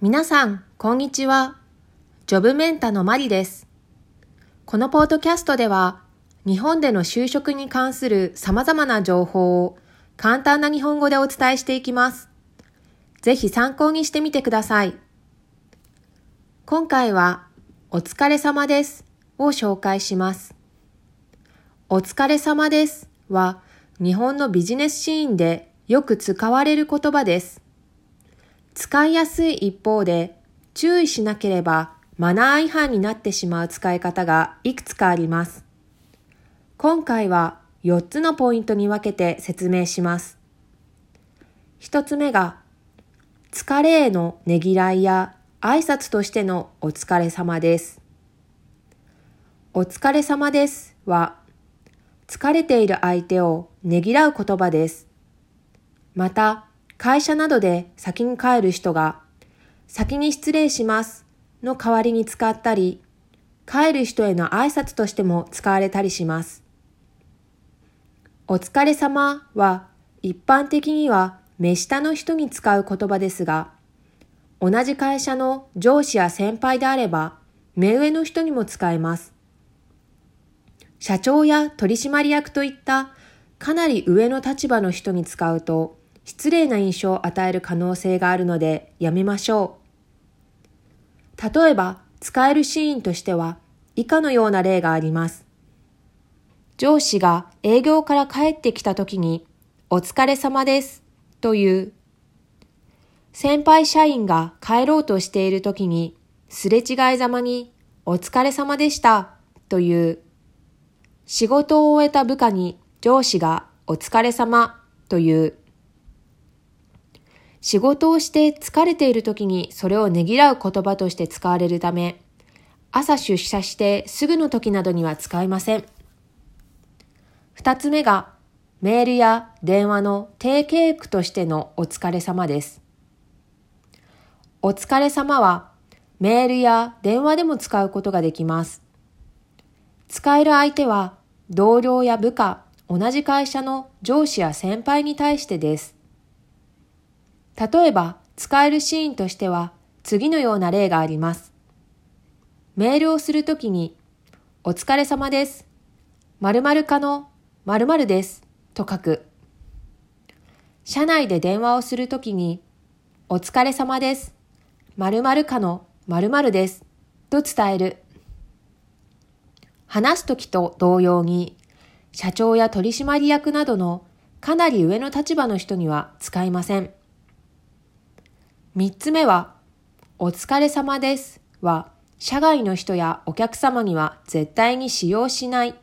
皆さん、こんにちは。ジョブメンタのマリです。このポートキャストでは、日本での就職に関する様々な情報を簡単な日本語でお伝えしていきます。ぜひ参考にしてみてください。今回は、お疲れ様ですを紹介します。お疲れ様ですは、日本のビジネスシーンでよく使われる言葉です。使いやすい一方で注意しなければマナー違反になってしまう使い方がいくつかあります。今回は4つのポイントに分けて説明します。1つ目が疲れへのねぎらいや挨拶としてのお疲れ様です。お疲れ様ですは疲れている相手をねぎらう言葉です。また、会社などで先に帰る人が、先に失礼しますの代わりに使ったり、帰る人への挨拶としても使われたりします。お疲れ様は一般的には目下の人に使う言葉ですが、同じ会社の上司や先輩であれば、目上の人にも使えます。社長や取締役といったかなり上の立場の人に使うと、失礼な印象を与える可能性があるのでやめましょう。例えば、使えるシーンとしては、以下のような例があります。上司が営業から帰ってきた時に、お疲れ様ですという。先輩社員が帰ろうとしている時に、すれ違いざまに、お疲れ様でしたという。仕事を終えた部下に上司がお疲れ様という。仕事をして疲れている時にそれをねぎらう言葉として使われるため、朝出社してすぐの時などには使いません。二つ目が、メールや電話の定型句としてのお疲れ様です。お疲れ様は、メールや電話でも使うことができます。使える相手は、同僚や部下、同じ会社の上司や先輩に対してです。例えば、使えるシーンとしては、次のような例があります。メールをするときに、お疲れ様です。〇〇課の〇〇です。と書く。社内で電話をするときに、お疲れ様です。〇〇課の〇〇です。と伝える。話すときと同様に、社長や取締役などのかなり上の立場の人には使いません。三つ目は、お疲れ様ですは、社外の人やお客様には絶対に使用しない。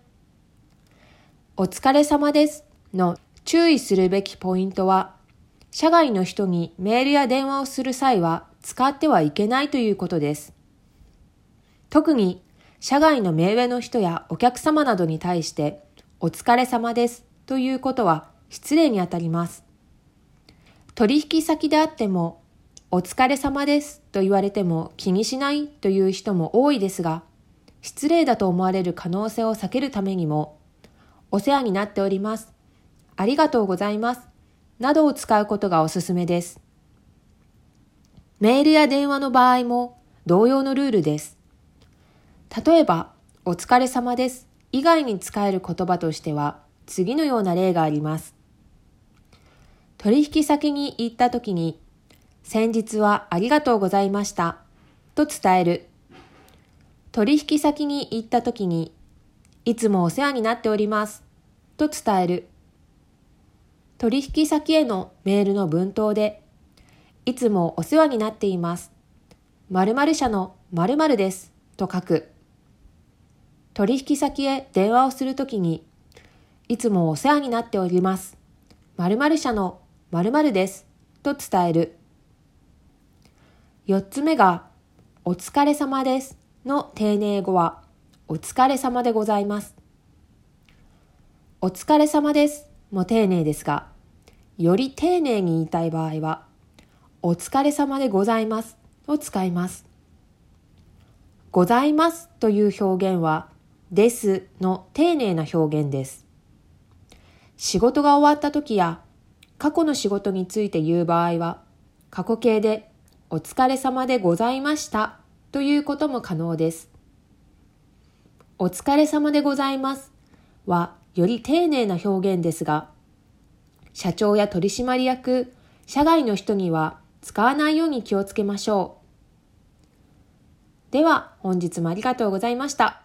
お疲れ様ですの注意するべきポイントは、社外の人にメールや電話をする際は使ってはいけないということです。特に、社外の目上の人やお客様などに対して、お疲れ様ですということは失礼にあたります。取引先であっても、お疲れ様ですと言われても気にしないという人も多いですが、失礼だと思われる可能性を避けるためにも、お世話になっております。ありがとうございます。などを使うことがおすすめです。メールや電話の場合も同様のルールです。例えば、お疲れ様です以外に使える言葉としては次のような例があります。取引先に行った時に先日はありがとうございました。と伝える。取引先に行った時に、いつもお世話になっております。と伝える。取引先へのメールの文頭で、いつもお世話になっています。〇〇社の〇〇です。と書く。取引先へ電話をするときに、いつもお世話になっております。〇〇社の〇〇です。と伝える。四つ目が、お疲れ様ですの丁寧語は、お疲れ様でございます。お疲れ様ですも丁寧ですが、より丁寧に言いたい場合は、お疲れ様でございますを使います。ございますという表現は、ですの丁寧な表現です。仕事が終わった時や、過去の仕事について言う場合は、過去形でお疲れ様でございましたということも可能です。お疲れ様でございますはより丁寧な表現ですが、社長や取締役、社外の人には使わないように気をつけましょう。では、本日もありがとうございました。